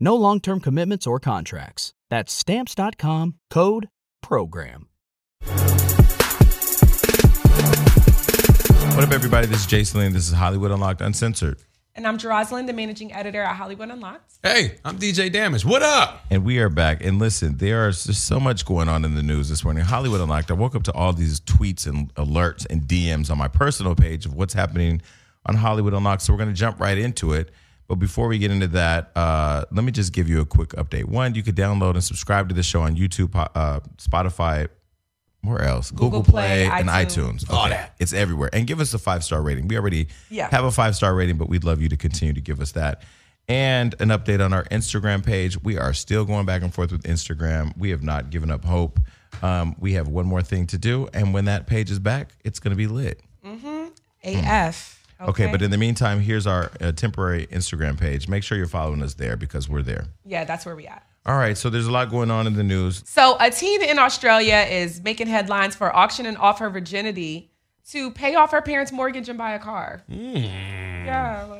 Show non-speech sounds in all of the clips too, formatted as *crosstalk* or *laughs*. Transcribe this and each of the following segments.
No long term commitments or contracts. That's Stamps.com code PROGRAM. What up, everybody? This is Jason Lee. This is Hollywood Unlocked Uncensored. And I'm Jeroslyn, the managing editor at Hollywood Unlocked. Hey, I'm DJ Damage. What up? And we are back. And listen, there is just so much going on in the news this morning. Hollywood Unlocked. I woke up to all these tweets and alerts and DMs on my personal page of what's happening on Hollywood Unlocked. So we're going to jump right into it. But before we get into that, uh, let me just give you a quick update. One, you could download and subscribe to the show on YouTube, uh, Spotify, where else? Google Google, Play, Play, and iTunes. iTunes. All that. It's everywhere. And give us a five star rating. We already Yeah. have a five star rating, but we'd love you to continue to give us that. And an update on our Instagram page. We are still going back and forth with Instagram. We have not given up hope. Um, we have one more thing to do. And when that page is back, it's going to be lit. AF. Okay. but in the meantime, here's our uh, temporary Instagram page. Make sure you're following us there because we're there. yeah, that's where we at. All right. So there's a lot going on in the news. So a teen in Australia is making headlines for auctioning off her virginity to pay off her parents' mortgage and buy a car. Yeah, like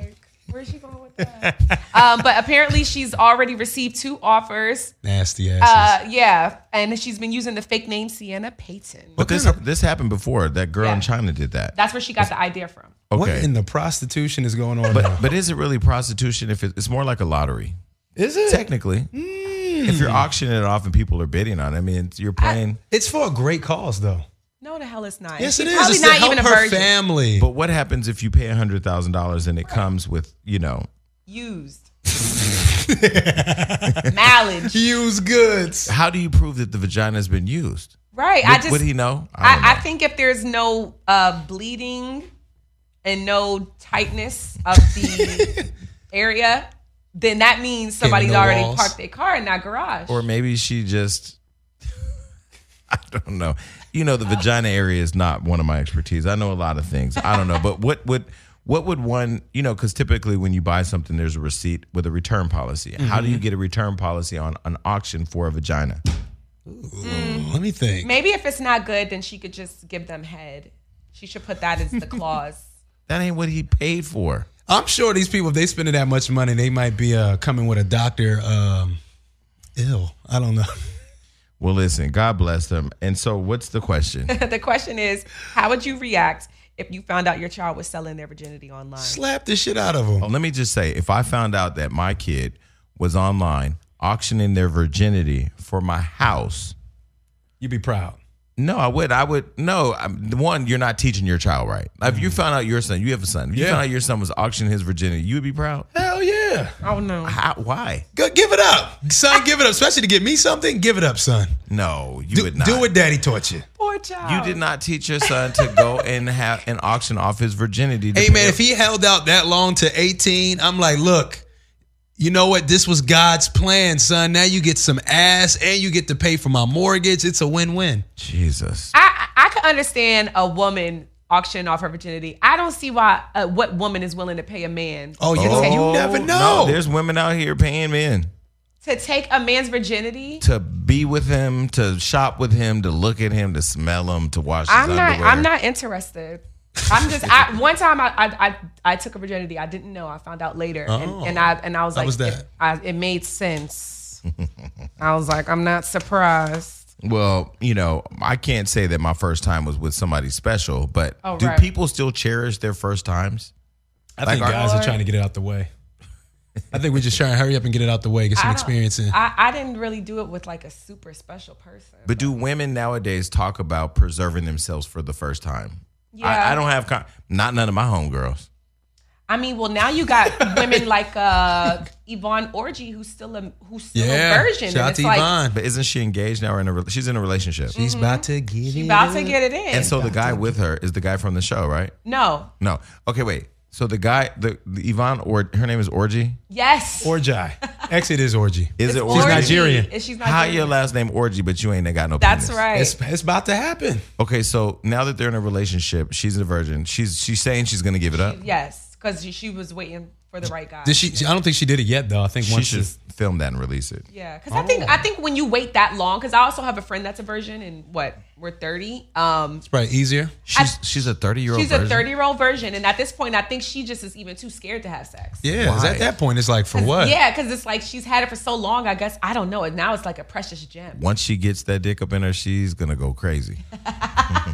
where's she going with that? *laughs* um, but apparently she's already received two offers. Nasty asses. Uh, yeah, and she's been using the fake name Sienna Payton. But this this happened before. That girl Yeah. in China did that. That's where she got the idea from. What Okay. in the prostitution is going on But now? but is it really prostitution? If it, it's more like a lottery, Is it? technically. If you're auctioning it off and people are bidding on it, I mean, you're playing. It's for a great cause, though. No, the hell it's not. Yes, She's it is. Probably It's not to help even a virgin. family. but what happens if you pay hundred thousand dollars and it comes with you know? Used. *laughs* *laughs* Mileage. Use goods. How do you prove that the vagina has been used? Right. Would, I just would he know? I, don't I, I think if there's no uh, bleeding and no tightness of the *laughs* area, then that means somebody's no already walls. parked their car in that garage. or maybe she just. I don't know. You know, the vagina area is not one of my expertise. I know a lot of things. I don't know, but what would what would one you know? Because typically when you buy something, there's a receipt with a return policy. How Mm-hmm. do you get a return policy on an auction for a vagina? Let me think. Maybe if it's not good, then she could just give them head. She should put that as the *laughs* clause. That ain't what he paid for. I'm sure these people, if they spending that much money, they might be uh, coming with a doctor um, ill. I don't know. *laughs* Well, listen, God bless them. And so, what's the question? *laughs* the question is, how would you react if you found out your child was selling their virginity online? Slap the shit out of them. Oh, let me just say, if I found out that my kid was online auctioning their virginity for my house, You'd be proud. No, I would. I would. No, I'm, one, you're not teaching your child right. If you mm. found out your son, you have a son. If you Yeah. found out your son was auctioning his virginity, you would be proud. Hell yeah. Oh no. How, why? Go, give it up. Son, give it up. Especially to get me something, give it up, son. No, you Do, would not. do what daddy taught you. Poor child. You did not teach your son to go *laughs* and have an auction off his virginity. to Hey pay man, a- if he held out that long to 18, I'm like, look, you know what? This was God's plan, son. Now you get some ass and you get to pay for my mortgage. It's a win-win. Jesus. I I can understand a woman auctioning off her virginity. I don't see why uh, what woman is willing to pay a man Oh, you, Oh, you never know. No, there's women out here paying men. to take a man's virginity. to be with him, to shop with him, to look at him, to smell him, to wash his I'm not. underwear. I'm not interested. I'm just. I, one time I, I I I took a virginity. I didn't know. I found out later, Oh. and, and I and I was like, was that? It, I, it made sense. I was like, I'm not surprised. Well, you know, I can't say that my first time was with somebody special, but Oh, do right. people still cherish their first times? I Like think our- guys are trying to get it out the way. I think we're just trying to hurry up and get it out the way, get some I experience in. I, I didn't really do it with like a super special person. But do women nowadays talk about preserving themselves for the first time? Yeah. I, I don't have con- not none of my homegirls. I mean, well, now you got women *laughs* like uh, Yvonne Orji, who's still a who's still yeah. a virgin. Shout and out it's to like Yvonne. But isn't she engaged now or in a? re- She's in a relationship. She's about to get she it. about to get it in. and so the guy with her is the guy from the show, right? no, No. Okay, wait. So the guy, the, the Yvonne, or her name is Orji. yes, Orji. Exit is orgy. Is it It's Orji? She's Nigerian. Is She's How your last name Orji, but you ain't got no. That's penis? right. It's, it's about to happen. Okay, so now that they're in a relationship, she's a virgin. She's she's saying she's gonna give it up. yes, because she, she was waiting for the right guy. Did she? I don't think she did it yet, though. I think She once should this, film that and release it. Yeah, because I think I think when you wait that long, because I also have a friend that's a virgin, and what we're thirty. Um, it's probably easier. She's she's a thirty year old. she's a thirty year old virgin, and at this point, I think she just is even too scared to have sex. Yeah, Why? at that point, it's like for what? Yeah, because it's like she's had it for so long. I guess I don't know. And now it's like a precious gem. Once she gets that dick up in her, she's gonna go crazy. *laughs*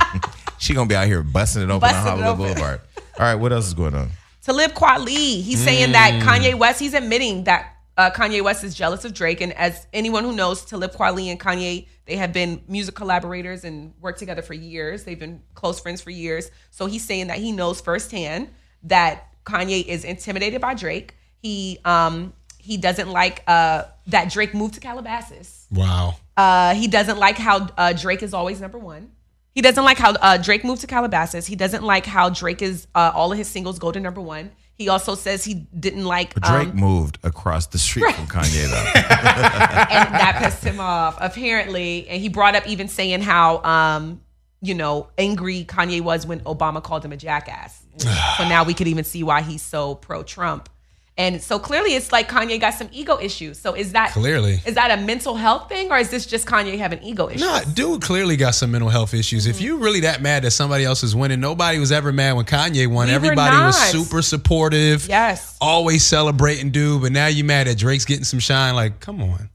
*laughs* she gonna be out here busting it open Busting on Hollywood open. Boulevard. All right, what else is going on? Talib Kweli, he's saying Mm. that Kanye West, he's admitting that uh, Kanye West is jealous of Drake. And as anyone who knows, Talib Kweli and Kanye, they have been music collaborators and worked together for years. They've been close friends for years. So he's saying that he knows firsthand that Kanye is intimidated by Drake. He um he doesn't like uh that Drake moved to Calabasas. Wow. Uh, he doesn't like how uh, Drake is always number one. He doesn't like how uh, Drake moved to Calabasas. He doesn't like how Drake is uh, all of his singles go to number one. He also says he didn't like Drake um, moved across the street from Kanye though. *laughs* and that pissed him off apparently. And he brought up even saying how um, you know angry Kanye was when Obama called him a jackass. *sighs* so now we could even see why he's so pro Trump. And so clearly, it's like Kanye got some ego issues. So is that Clearly. is that a mental health thing, or is this just Kanye having ego issues? No, dude clearly got some mental health issues. If mm-hmm. you really that mad that somebody else is winning, nobody was ever mad when Kanye won. We Everybody was super supportive. Yes. Always celebrating, dude. But now you mad that Drake's getting some shine. Like, come on.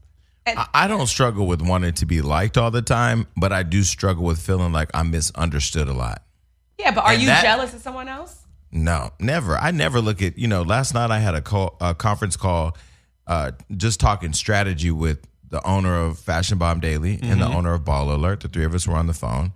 I, I don't struggle with wanting to be liked all the time, but I do struggle with feeling like I'm misunderstood a lot. Yeah, but are And you that- jealous of someone else? No, never. I never look at you know. Last night I had a call, a conference call, uh, just talking strategy with the owner of Fashion Bomb Daily and the owner of Baller Alert. The three of us were on the phone,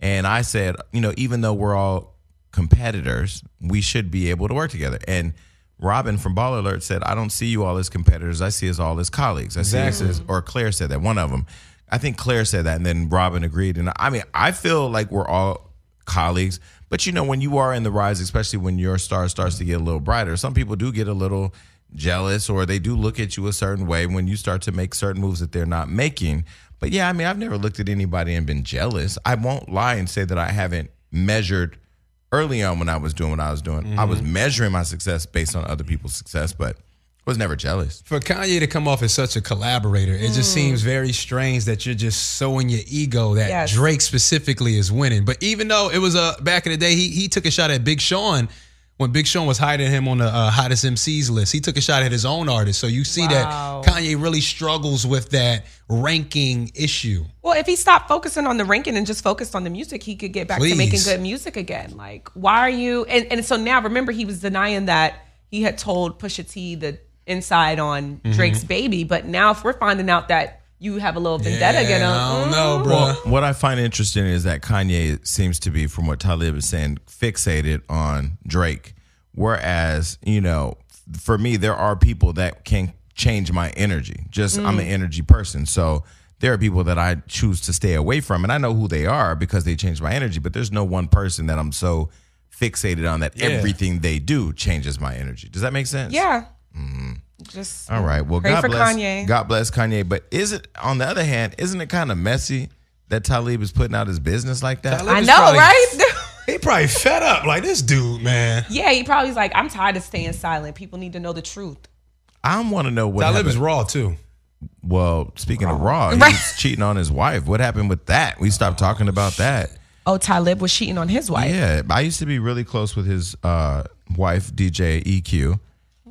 and I said, you know, even though we're all competitors, we should be able to work together. And Robin from Baller Alert said, I don't see you all as competitors. I see us all as colleagues. I see us as, or Claire said that. One of them, I think Claire said that, and then Robin agreed. And I mean, I feel like we're all colleagues. But you know, when you are in the rise, especially when your star starts to get a little brighter, some people do get a little jealous or they do look at you a certain way when you start to make certain moves that they're not making. But yeah, I mean, I've never looked at anybody and been jealous. I won't lie and say that I haven't measured early on when I was doing what I was doing. I was mm-hmm. measuring my success based on other people's success, but was never jealous. For Kanye to come off as such a collaborator, it just seems very strange that you're just sowing your ego that Yes. Drake specifically is winning. But even though it was uh, back in the day, he he took a shot at Big Sean when Big Sean was hiding him on the uh, hottest MCs list. He took a shot at his own artist. So you see Wow. that Kanye really struggles with that ranking issue. Well, if he stopped focusing on the ranking and just focused on the music, he could get back to making good music again. Like, why are you? And, and so now, remember, he was denying that he had told Pusha T the inside on Mm-hmm. Drake's baby. But now, if we're finding out that you have a little vendetta Yeah, again, I don't know, mm, bro. Well, what I find interesting is that Kanye seems to be, from what Talib is saying, fixated on Drake. Whereas, you know, for me, there are people that can change my energy. Just I'm an energy person. So there are people that I choose to stay away from. And I know who they are because they change my energy. But there's no one person that I'm so fixated on that Yeah. everything they do changes my energy. Does that make sense? yeah. Just All right. Well, Pray God for bless Kanye. God bless Kanye. But is it on the other hand, isn't it kind of messy that Talib is putting out his business like that? Talib I know, probably- right? *laughs* He probably fed up like this dude, man. yeah, he probably's like, I'm tired of staying silent. People need to know the truth. I want to know what Talib happened. is raw too. well, speaking of Raw, he Right. was cheating on his wife. What happened with that? We stopped talking about that. Oh, Talib was cheating on his wife. Yeah, I used to be really close with his uh, wife, DJ EQ,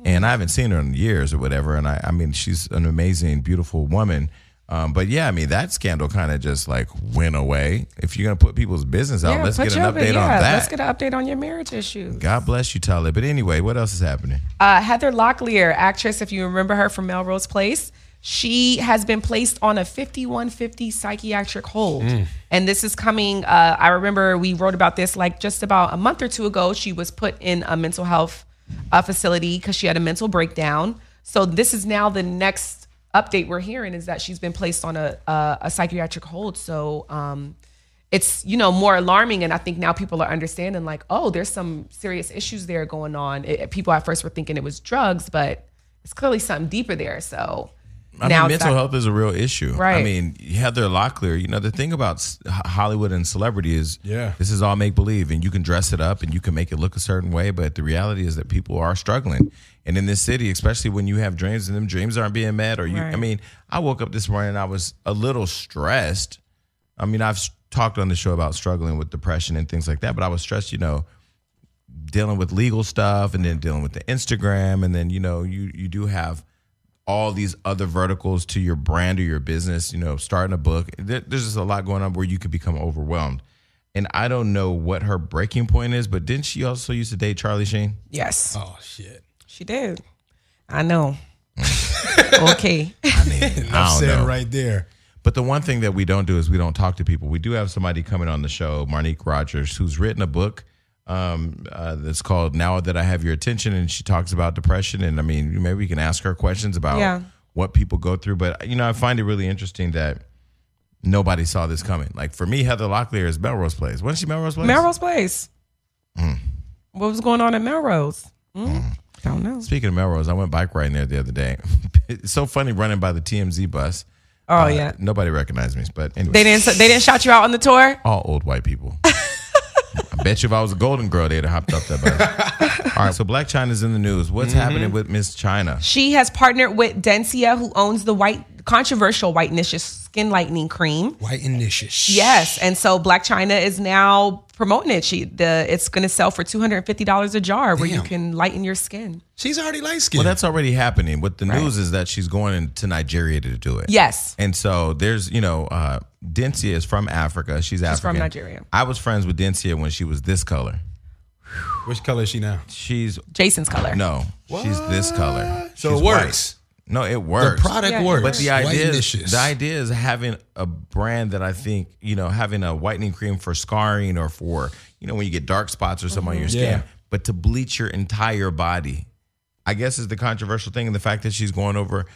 and I haven't seen her in years or whatever. And I, I mean, she's an amazing, beautiful woman. Um, but yeah, I mean that scandal kind of just like went away. If you're gonna put people's business out, let's get an your- update yeah, on that. Let's get an update on your marriage issues. God bless you, Talib. But anyway, what else is happening? Uh, Heather Locklear, actress, if you remember her from Melrose Place, she has been placed on a 5150 psychiatric hold. And this is coming, uh, I remember we wrote about this like just about a month or two ago. She was put in a mental health uh, facility because she had a mental breakdown. So this is now the next update we're hearing is that she's been placed on a, a, a psychiatric hold. So, um, it's you know more alarming and i think now people are understanding like oh there's some serious issues there going on it, people at first were thinking it was drugs but it's clearly something deeper there so I now mean, mental not- health is a real issue. Right. I Right. mean, Heather Locklear, you know, the thing about Hollywood and celebrity is Yeah. this is all make believe and you can dress it up and you can make it look a certain way, but the reality is that people are struggling. And in this city, especially when you have dreams and them dreams aren't being met, or you, I mean, I woke up this morning and I was a little stressed. I mean, I've talked on the show about struggling with depression and things like that, but I was stressed, you know, dealing with legal stuff and then dealing with the Instagram and then you know you you do have all these other verticals to your brand or your business you know starting a book there, there's just a lot going on where you could become overwhelmed and I don't know what her breaking point is but didn't she also used to date Charlie Sheen yes Oh shit. she did i know *laughs* okay Enough *laughs* don't said know. right there. But the one thing that we don't do is we don't talk to people. We do have somebody coming on the show, Marnique Rogers, who's written a book um, uh, that's called "Now That I Have Your Attention," and she talks about depression. And I mean, maybe we can ask her questions about Yeah. what people go through. But you know, I find it really interesting that nobody saw this coming. Like for me, Heather Locklear is Melrose Place. Wasn't she Melrose Place? melrose place Mm. what was going on at melrose mm. don't know Speaking of Melrose, I went bike riding there the other day. *laughs* it's so funny running by the TMZ bus. oh Uh, yeah Nobody recognized me, but anyway. they didn't they didn't shout you out on the tour all old white people. I bet you if I was a golden girl, they'd have hopped up that bus. *laughs* all right, so Blac Chyna's in the news. What's happening with Miss Chyna? She has partnered with Dencia, who owns the white controversial white niche skin lightening cream. Whitenicious. Yes, and so Blac Chyna is now promoting it. She the it's going to sell for two hundred and fifty dollars a jar, where you can lighten your skin. She's already light skinned. Well, that's already happening. What the Right. news is that she's going to Nigeria to do it. Yes, And so there's, you know, uh, Dencia is from Africa. She's, African. from Nigeria. I was friends with Dencia when she was this color. Which color is she now? She's Jason's color. no, she's this color. So She's it works. white. No, it works. The product Yeah, works. But the idea is the idea is having a brand that I think you know having a whitening cream for scarring or for you know when you get dark spots or something on your skin, Yeah. but to bleach your entire body. I guess is the controversial thing, and the fact that she's going over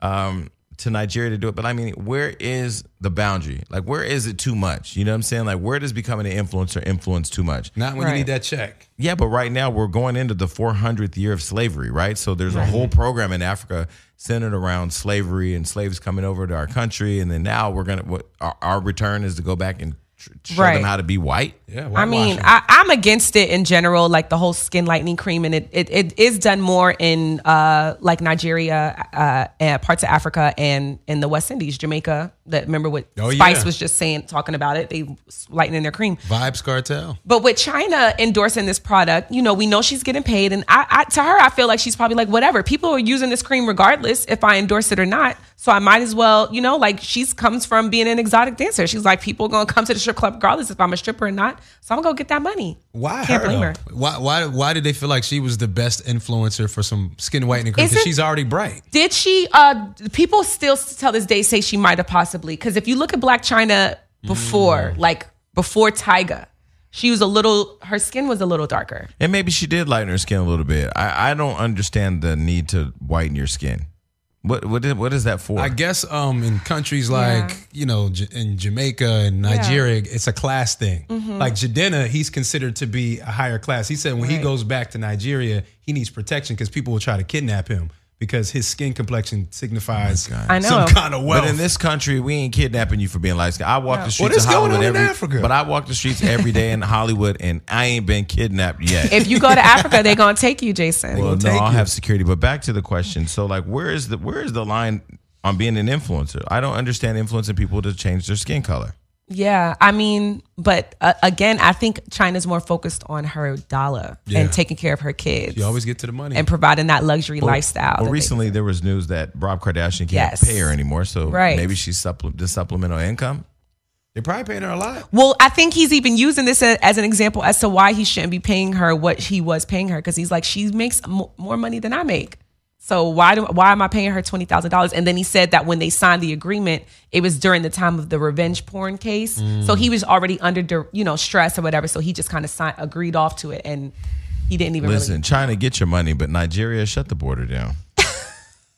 um, to Nigeria to do it. But I mean, where is the boundary? Like, where is it too much? You know what I'm saying? Like, where does becoming an influencer influence too much? Not when Right. you need that check. Yeah, but right now we're going into the 400th year of slavery, right? So there's a whole program in Africa centered around slavery and slaves coming over to our country, and then now we're gonna what our, our return is to go back and tr- show Right. them how to be white. Yeah. I mean. I, I'm against it in general, like the whole skin lightening cream, and it it, it is done more in uh like Nigeria, uh, and parts of Africa, and in the West Indies, Jamaica. That remember what Oh, Spice yeah. was just saying, talking about it. They lightening their cream. Vybz Kartel. But with Chyna endorsing this product, you know, we know she's getting paid, and I, I to her, I feel like she's probably like, whatever. People are using this cream regardless if I endorse it or not. So I might as well, you know, like she's comes from being an exotic dancer. She's like, people are gonna come to the strip club regardless if I'm a stripper or not. So I'm gonna go get that money. Why Can't her? blame her. Why why why did they feel like she was the best influencer for some skin whitening cream? Because she's already bright. Did she? Uh, people still till this day say she might have possibly because if you look at Blac Chyna before, like before Tyga, she was a little. Her skin was a little darker. And maybe she did lighten her skin a little bit. I, I don't understand the need to whiten your skin. What what is, what is that for? I guess um in countries like Yeah. you know J- in Jamaica and Nigeria, it's a class thing. Mm-hmm. Like Jidenna, he's considered to be a higher class. He said when he goes back to Nigeria, he needs protection because people will try to kidnap him because his skin complexion signifies oh I know. some kind of wealth. But in this country, we ain't kidnapping you for being light skinned. I walk the streets this of going Hollywood on in Africa. but I walk the streets every day in Hollywood and I ain't been kidnapped yet. If you go to Africa, they're gonna take you, Jason. well, no, take I'll you. have security. But back to the question. So like where is the where is the line on being an influencer? I don't understand influencing people to change their skin color. Yeah, I mean, but uh, again, I think Chyna's more focused on her dollar Yeah. and taking care of her kids You always get to the money. and providing that luxury lifestyle. Well, recently there was news that Rob Kardashian can't Yes. pay her anymore, so Right. maybe she's supple- the supplemental income. They're probably paying her a lot. well, I think he's even using this as an example as to why he shouldn't be paying her what he was paying her because he's like, she makes mo- more money than I make. So why do why am I paying her twenty thousand dollars? And then he said that when they signed the agreement, it was during the time of the revenge porn case. So he was already under you know stress or whatever. So he just kind of signed agreed off to it, and he didn't even Listen, really. Chyna, get your money, but Nigeria, shut the border down. *laughs*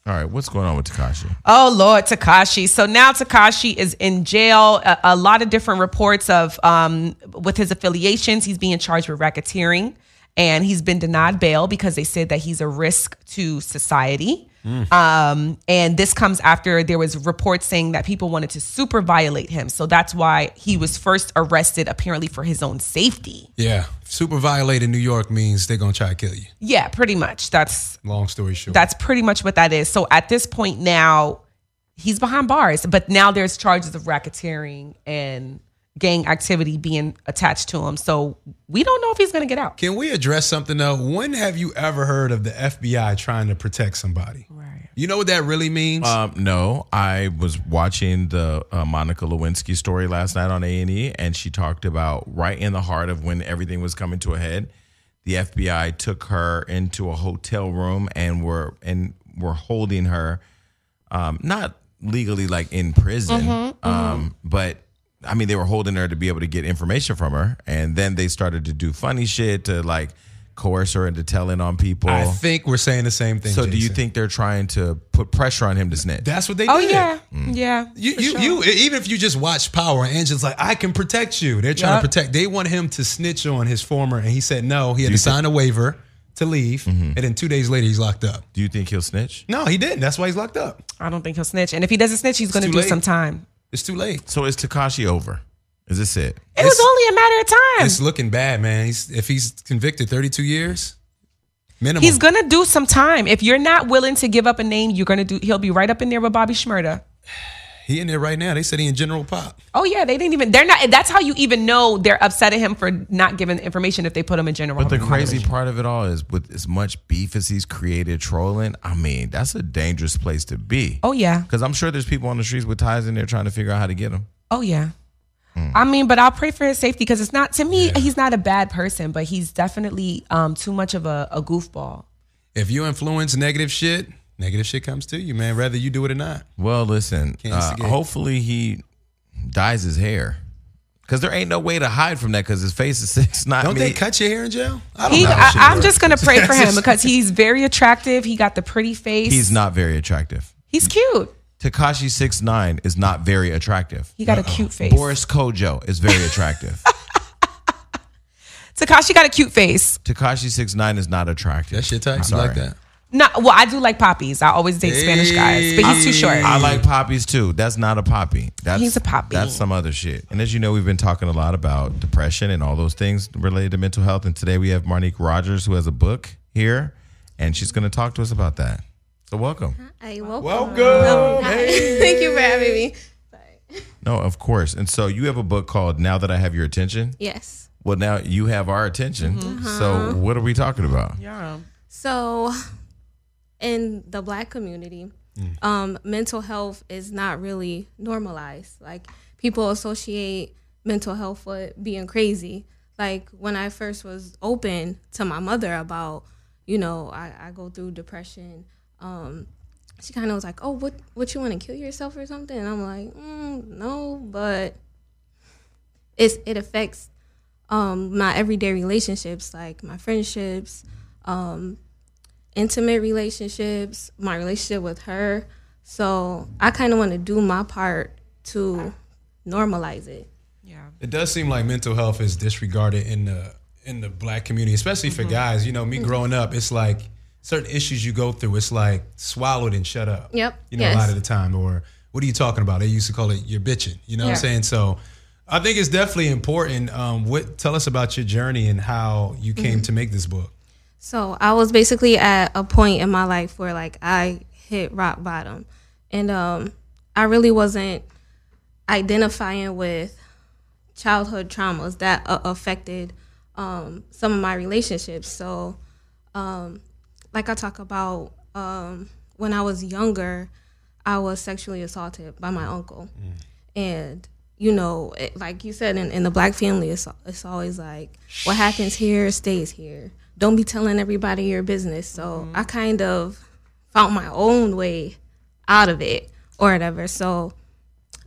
All right, what's going on with Tekashi? Oh Lord, Tekashi. So now Tekashi is in jail. A, a lot of different reports of um, with his affiliations. He's being charged with racketeering, and he's been denied bail because they said that he's a risk to society. Um, and this comes after there was reports saying that people wanted to super violate him. So that's why he was first arrested, apparently for his own safety. Yeah. Super violate in New York means they're going to try to kill you. Yeah, pretty much. That's Long story short. That's pretty much what that is. So at this point now, he's behind bars, but now there's charges of racketeering and gang activity being attached to him. So we don't know if he's going to get out. Can we address something though? When have you ever heard of the FBI trying to protect somebody? Right. You know what that really means? Um, no, I was watching the uh, Monica Lewinsky story last night on A and E, and she talked about right in the heart of when everything was coming to a head, the FBI took her into a hotel room and were and were holding her, um, not legally like in prison, um, but I mean they were holding her to be able to get information from her, and then they started to do funny shit to like coerce her into telling on people. I think we're saying the same thing. so, do you Jason. think they're trying to put pressure on him to snitch? that's what they Oh did? yeah, mm. yeah. You, for you, sure. you, even if you just watch Power, Angela's like, I can protect you. They're trying Yup. to protect. They want him to snitch on his former, and he said no. He had to sign a waiver to leave, mm-hmm. and then two days later, he's locked up. Do you think he'll snitch? No, he didn't. That's why he's locked up. I don't think he'll snitch. And if he doesn't snitch, he's going to too do late. some time. It's too late. So is Tekashi over? Is this it? It was only a matter of time. It's looking bad, man. He's if he's convicted, thirty-two years minimum. He's going to do some time. If you're not willing to give up a name, you're going to do. He'll be right up in there with Bobby Shmurda. He in there right now. They said he in General Pop. Oh yeah, they didn't even. They're not. That's how you even know they're upset at him for not giving the information if they put him in general. But the crazy part of it all is with as much beef as he's created trolling, I mean, that's a dangerous place to be. Oh yeah. Because I'm sure there's people on the streets with ties in there trying to figure out how to get him. Oh yeah. Hmm. I mean, but I'll pray for his safety because it's not to me. He's not a bad person, but he's definitely um, too much of a, a goofball. If you influence negative shit, negative shit comes to you, man. Whether you do it or not. Well, listen, uh, hopefully he dyes his hair. Because there ain't no way to hide from that because his face is *laughs* six nine. Don't I they cut your hair in jail? I don't he, know. I, I'm just gonna pray for him *laughs* because he's very attractive. He got the pretty face. He's not very attractive. He's cute. Tekashi six nine is not very attractive. He got a cute face. Boris Kodjoe is very attractive. *laughs* Tekashi got a cute face. Tekashi six nine is not attractive. That shit type. You like that? No, well, I do like poppies. I always date Spanish guys, but he's too short. I like poppies too. That's not a poppy. That's He's a poppy. That's some other shit. And as you know, we've been talking a lot about depression and all those things related to mental health. And today we have Marnique Rogers, who has a book here, and she's going to talk to us about that. So welcome. Hey, welcome. Welcome. *laughs* Thank you for having me. No, of course. And so you have a book called "Now That I Have Your Attention." Yes. Well, now you have our attention. Mm-hmm. So what are we talking about? yeah. So, in the black community, um, mental health is not really normalized. Like, people associate mental health with being crazy. Like, when I first was open to my mother about, you know, I, I go through depression, um, she kind of was like, "Oh, what, what you want to kill yourself or something?" And I'm like, mm, "No, but it's it affects um, my everyday relationships, like my friendships, um, intimate relationships, my relationship with her. So I kind of want to do my part to normalize it. Yeah. It does seem like mental health is disregarded in the in the black community, especially for mm-hmm. guys. You know, me mm-hmm. growing up, it's like certain issues you go through, it's like swallowed and shut up. Yep. You know, Yes. a lot of the time, or what are you talking about? They used to call it you're bitching. You know what I'm saying? So I think it's definitely important. Um, what tell us about your journey and how you came mm-hmm. to make this book. So I was basically at a point in my life where like I hit rock bottom, and um, I really wasn't identifying with childhood traumas that uh, affected um, some of my relationships. So, um, like I talk about um, when I was younger, I was sexually assaulted by my uncle, and you know, it, like you said, in, in the black family, it's it's always like what happens here stays here. Don't be telling everybody your business. So I kind of found my own way out of it or whatever. So,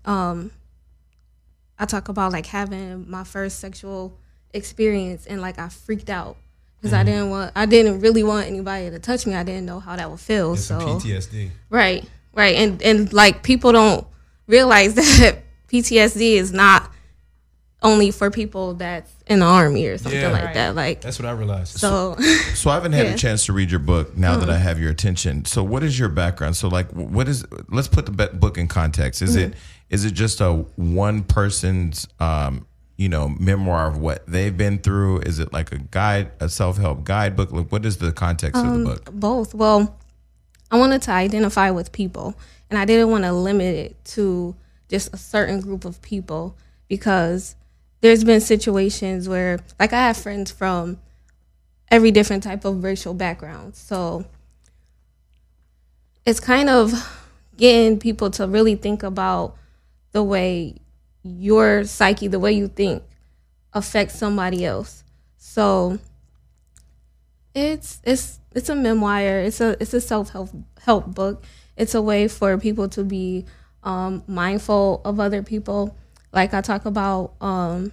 um, I talk about like having my first sexual experience and like I freaked out because I didn't want I didn't really want anybody to touch me. I didn't know how that would feel. It's so PTSD. Right, right, and and like people don't realize *laughs* that PTSD is not only for people that's in the army or something Yeah. like Right. that. Like That's what I realized. so, So *laughs* I haven't had Yeah. a chance to read your book now that I have your attention. So what is your background? So like what is let's put the book in context. Is it is it just a one person's um you know memoir of what they've been through? Is it like a guide, a self-help guidebook? Like what is the context of the book? both. Well, I wanted to identify with people, and I didn't want to limit it to just a certain group of people because there's been situations where, like, I have friends from every different type of racial background. So it's kind of getting people to really think about the way your psyche, the way you think, affects somebody else. So it's it's it's a memoir. It's a it's a self help help book. It's a way for people to be um, mindful of other people. Like I talk about um,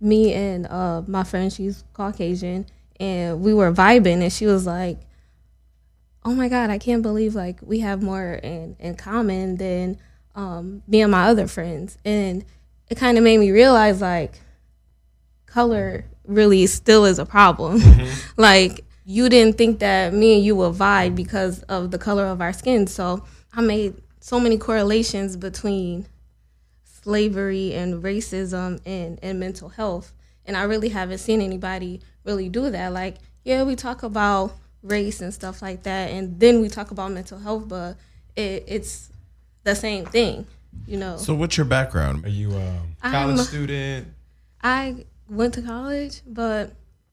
me and uh, my friend. She's Caucasian, and we were vibing, and she was like, "Oh my God, I can't believe like we have more in in common than um, me and my other friends." And it kind of made me realize like color really still is a problem. *laughs* like you didn't think that me and you would vibe because of the color of our skin. So I made so many correlations between slavery and racism and, and mental health. And I really haven't seen anybody really do that. Like, yeah, we talk about race and stuff like that, and then we talk about mental health, but it, it's the same thing, you know. So what's your background? Are you um, college I'm- student? I went to college, but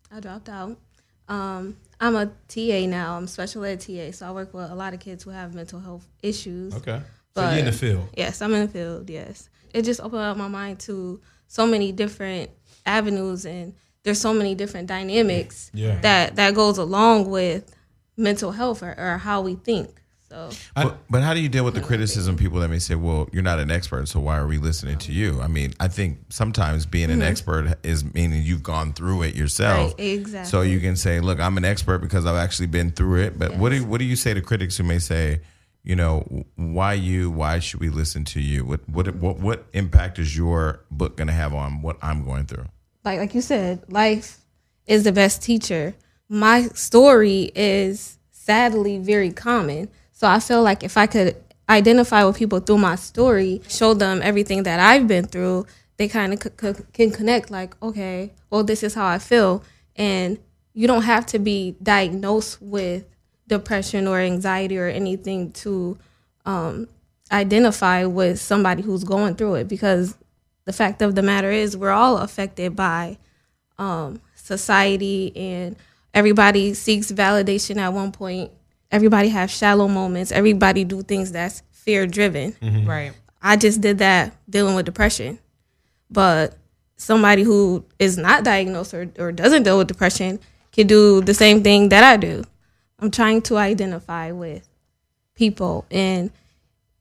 I dropped out. Um, I'm a TA now. I'm special ed TA, so I work with a lot of kids who have mental health issues. Okay. So But- you in the field. Yes, I'm in the field. Yes, it just opened up my mind to so many different avenues, and there's so many different dynamics Yeah. that that goes along with mental health or, or how we think. So But, but how do you deal with the criticism? People that may say, "Well, you're not an expert, so why are we listening to you?" I mean, I think sometimes being an mm-hmm. expert is meaning you've gone through it yourself. Right, exactly. So you can say, "Look, I'm an expert because I've actually been through it." But what do what do you say to critics who may say, you know, why you? Why should we listen to you? What what what what impact is your book going to have on what I'm going through? like like you said, life is the best teacher. My story is sadly very common. So I feel like if I could identify with people through my story, show them everything that I've been through, they kind of c- c- can connect like, okay, well this is how I feel and you don't have to be diagnosed with depression or anxiety or anything to um, identify with somebody who's going through it because the fact of the matter is we're all affected by um, society and everybody seeks validation at one point. Everybody has shallow moments. Everybody do things that's fear driven Right. i just did that dealing with depression. But somebody who is not diagnosed or, or doesn't deal with depression can do the same thing that i do i'm trying to identify with people and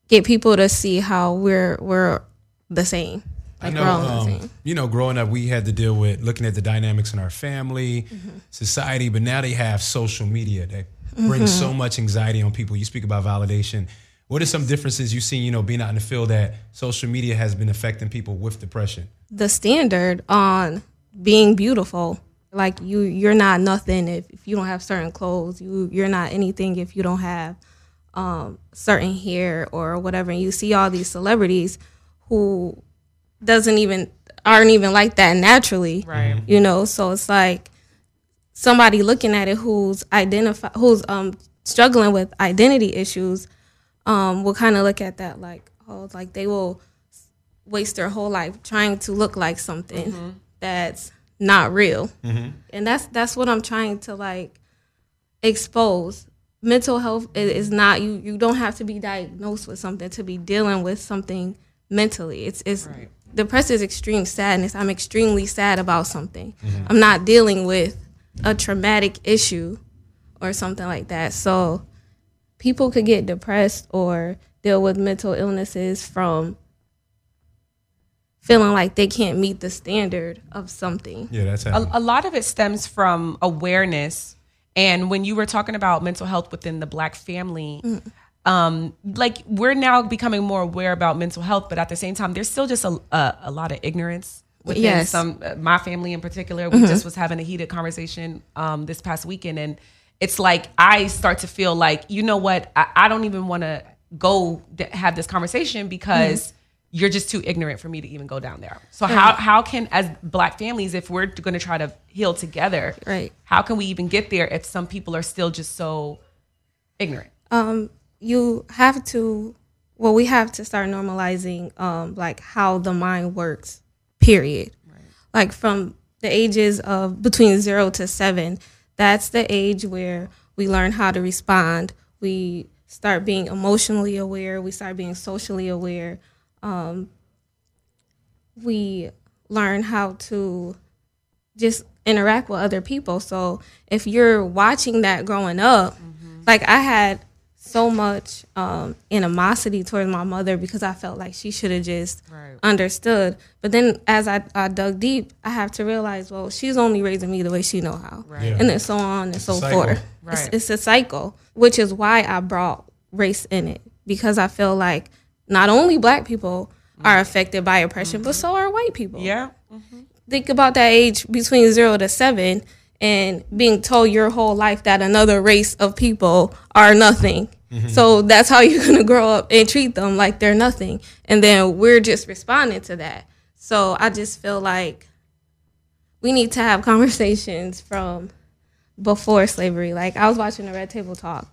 get people to see how we're we're the same like I know, we're all the um, same you know, growing up, we had to deal with looking at the dynamics in our family, Mm-hmm. society, but now they have social media that brings Mm-hmm. so much anxiety on people. You speak about validation. What are some differences you've seen, you know, being out in the field that social media has been affecting people with depression? the standard on being beautiful. Like you, you're not nothing if, if you don't have certain clothes. You, you're not anything if you don't have um, certain hair or whatever. And you see all these celebrities who doesn't even aren't even like that naturally. Right. You know, so it's like somebody looking at it who's identify who's um struggling with identity issues um will kind of look at that like oh like they will waste their whole life trying to look like something that's not real. Mm-hmm. And that's that's what I'm trying to like expose. Mental health is not you you don't have to be diagnosed with something to be dealing with something mentally. It's it's depressed is extreme sadness. I'm extremely sad about something. Mm-hmm. I'm not dealing with a traumatic issue or something like that. So people could get depressed or deal with mental illnesses from feeling like they can't meet the standard of something. Yeah, that's a, happening. a lot of it stems from awareness and when you were talking about mental health within the black family um like we're now becoming more aware about mental health but at the same time there's still just a, a, a lot of ignorance within Yes. some uh, my family in particular we just was having a heated conversation um this past weekend and it's like i start to feel like you know what i, I don't even want to go th- have this conversation because you're just too ignorant for me to even go down there. So how how can as black families if we're going to try to heal together, Right. How can we even get there if some people are still just so ignorant? um, you have to well we have to start normalizing um, like how the mind works period like from the ages of between zero to seven that's the age where we learn how to respond we start being emotionally aware we start being socially aware um, we learn how to just interact with other people. So if you're watching that growing up, like I had so much um, animosity towards my mother because I felt like she should have just understood. But then as I, I dug deep, I have to realize, well, she's only raising me the way she know how, Yeah. and then so on and so forth. Right. It's, it's a cycle, which is why I brought race in it because I feel like not only black people are mm-hmm. affected by oppression, but mm-hmm. so are white people Yeah. Mm-hmm. think about that age between zero to seven and being told your whole life that another race of people are nothing. So that's how you're gonna grow up and treat them like they're nothing. And then we're just responding to that. So I just feel like we need to have *laughs* conversations from before slavery. Like I was watching the Red Table Talk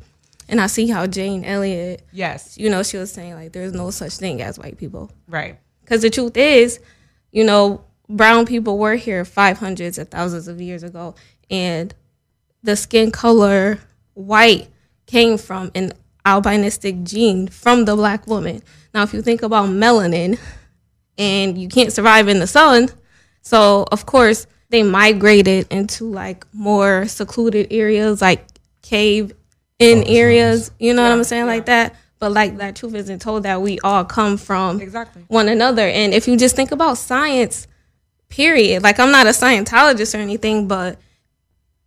and I see how Jane Elliott, Yes. you know, she was saying like there's no such thing as white people. Right. Because the truth is, you know, brown people were here five hundreds of thousands of years ago, and the skin color white came from an albinistic gene from the black woman. Now, if you think about melanin, and you can't survive in the sun, so of course they migrated into like more secluded areas, like cave in oh, areas. You know what I'm saying, like that. But like that truth isn't told that we all come from Exactly. one another. And if you just think about science, period, like I'm not a Scientologist or anything, but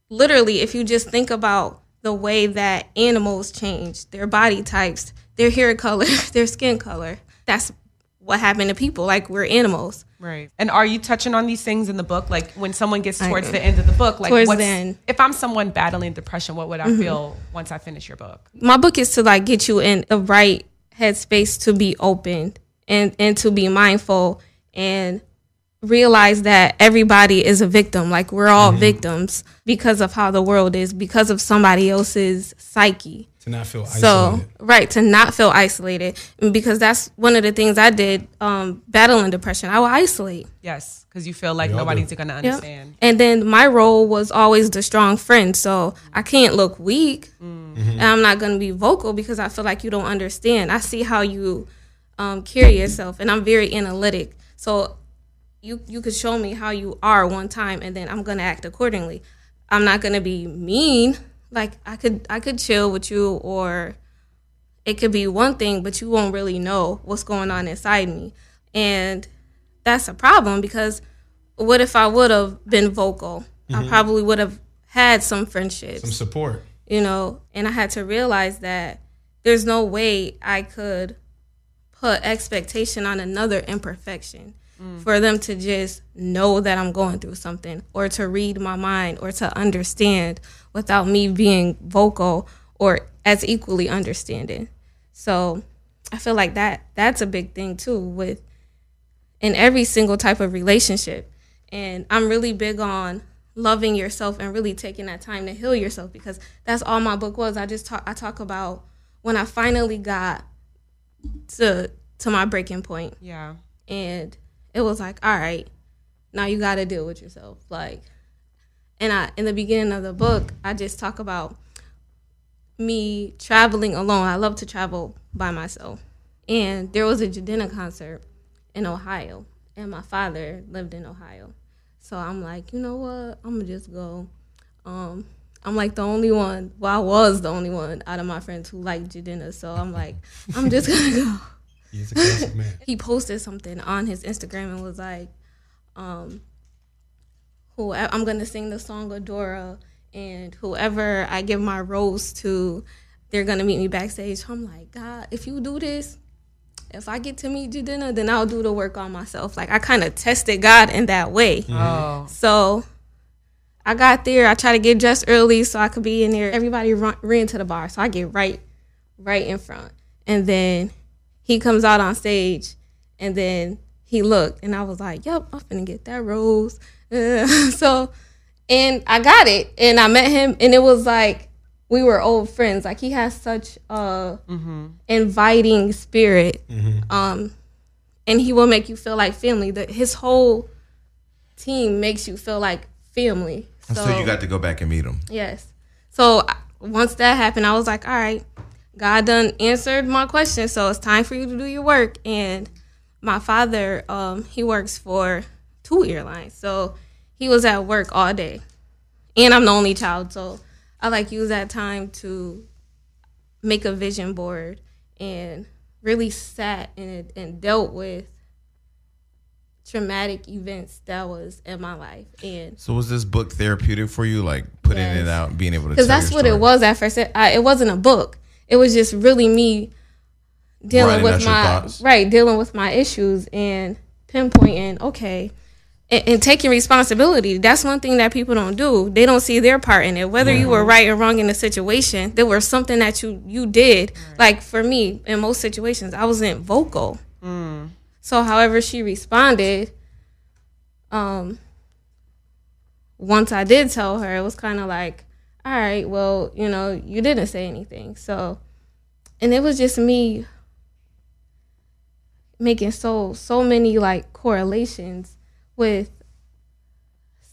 literally, if you just think about the way that animals change, their body types, their hair color, *laughs* their skin color, that's what happened to people. Like we're animals. Right. And are you touching on these things in the book? Like when someone gets towards the end of the book, like Towards what's, the end. if I'm someone battling depression, what would I mm-hmm. feel once I finish your book? My book is to like get you in the right headspace to be open and and to be mindful and realize that everybody is a victim. Like we're all mm-hmm. victims because of how the world is, because of somebody else's psyche. To not feel So right to not feel isolated, because that's one of the things I did um, battling depression. I would isolate. Yes. Because you feel like nobody's do. going to Yep. understand. And then my role was always the strong friend. So I can't look weak. And I'm not going to be vocal because I feel like you don't understand. I see how you um, carry yourself, and I'm very analytic. So you you could show me how you are one time, and then I'm going to act accordingly. I'm not going to be mean. Like I could I could chill with you, or it could be one thing, but you won't really know what's going on inside me. And that's a problem because what if I would have been vocal? I mm-hmm. probably would have had some friendships, Some support. you know, and I had to realize that there's no way I could put expectation on another imperfection mm. for them to just know that I'm going through something or to read my mind or to understand without me being vocal or as equally understanding. So I feel like that that's a big thing too with in every single type of relationship. And I'm really big on loving yourself and really taking that time to heal yourself because that's all my book was. I just talk I talk about when I finally got to to my breaking point Yeah. and it was like, all right, now you got to deal with yourself. Like, and I in the beginning of the book, I just talk about me traveling alone. I love to travel by myself, and there was a Jidenna concert in Ohio, and my father lived in Ohio, so I'm like, you know what, I'm gonna just go. Um, I'm like the only one. Well, I was the only one out of my friends who liked Jidenna, so I'm like, I'm just gonna go He's a classic man. he posted something on his Instagram and was like, um, who I'm gonna sing the song Adaora and whoever I give my rose to, they're gonna meet me backstage. I'm like, God, if you do this, if I get to meet Jidenna, uh, then I'll do the work on myself. Like I kind of tested God in that way. Mm-hmm. Oh. So I got there. I tried to get dressed early so I could be in there. Everybody run, ran to the bar, so I get right, right in front. And then he comes out on stage, and then he looked, and I was like, "Yep, I'm finna get that rose." Uh, *laughs* so, and I got it, and I met him, and it was like we were old friends. Like he has such a inviting spirit, um, and he will make you feel like family. That his whole team makes you feel like family. So, you got to go back and meet him. Yes. So once that happened, I was like, all right, God done answered my question, so it's time for you to do your work. And my father, um, he works for two airlines, so he was at work all day, and I'm the only child, so I like use that time to make a vision board and really sat and and dealt with traumatic events that was in my life and So was this book therapeutic for you, like putting Yes. it out, being able to? because that's what it was at first. It, I, it wasn't a book. It was just really me dealing Writing with my right, dealing with my issues and pinpointing. Okay. And, and taking responsibility. That's one thing that people don't do. They don't see their part in it. Whether you were right or wrong in the situation, there was something that you you did. Like for me, in most situations, I wasn't vocal. So, however she responded, um, once I did tell her, it was kind of like, all right, well, you know, you didn't say anything. So, and it was just me making so so many like correlations with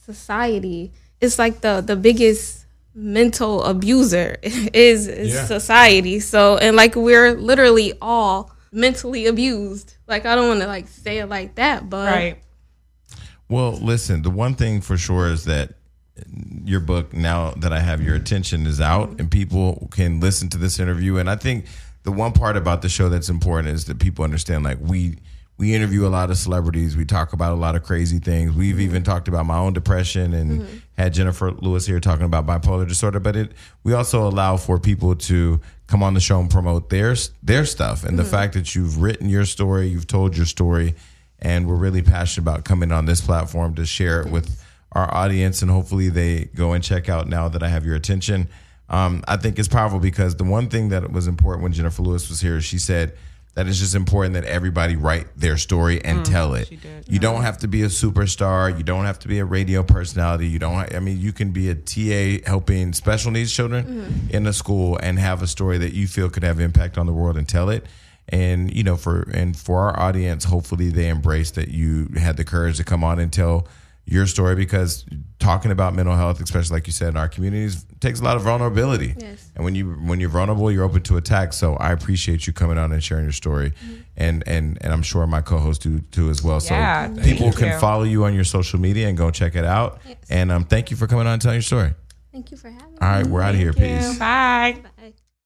society. It's like the the biggest mental abuser *laughs* is, is Yeah. society. So, and like we're literally all mentally abused. Like I don't want to like say it like that, but Right. Well, listen, the one thing for sure is that your book, now that I have your attention, is out and people can listen to this interview. And I think the one part about the show that's important is that people understand like we we interview a lot of celebrities. We talk about a lot of crazy things. We've even talked about my own depression and mm-hmm. had Jennifer Lewis here talking about bipolar disorder. But it we also allow for people to come on the show and promote their their stuff. And the mm-hmm. fact that you've written your story, you've told your story, and we're really passionate about coming on this platform to share it with our audience and hopefully they go and check out now that I have your attention. Um, I think it's powerful because the one thing that was important when Jennifer Lewis was here, she said that it's just important that everybody write their story and mm, tell it. You don't mm. have to be a superstar. You don't have to be a radio personality. You don't. I mean, you can be a TA helping special needs children mm-hmm. in a school and have a story that you feel could have impact on the world and tell it and you know for and for our audience hopefully they embrace that you had the courage to come on and tell your story because talking about mental health especially like you said in our communities takes a lot of vulnerability Yes. and when you when you're vulnerable you're open to attack so i appreciate you coming on and sharing your story and and and i'm sure my co-host do too as well Yeah, so thank people you. can follow you on your social media and go check it out and um thank you for coming on and telling your story thank you for having me. all right we're out of here Thank you. peace Bye. Bye.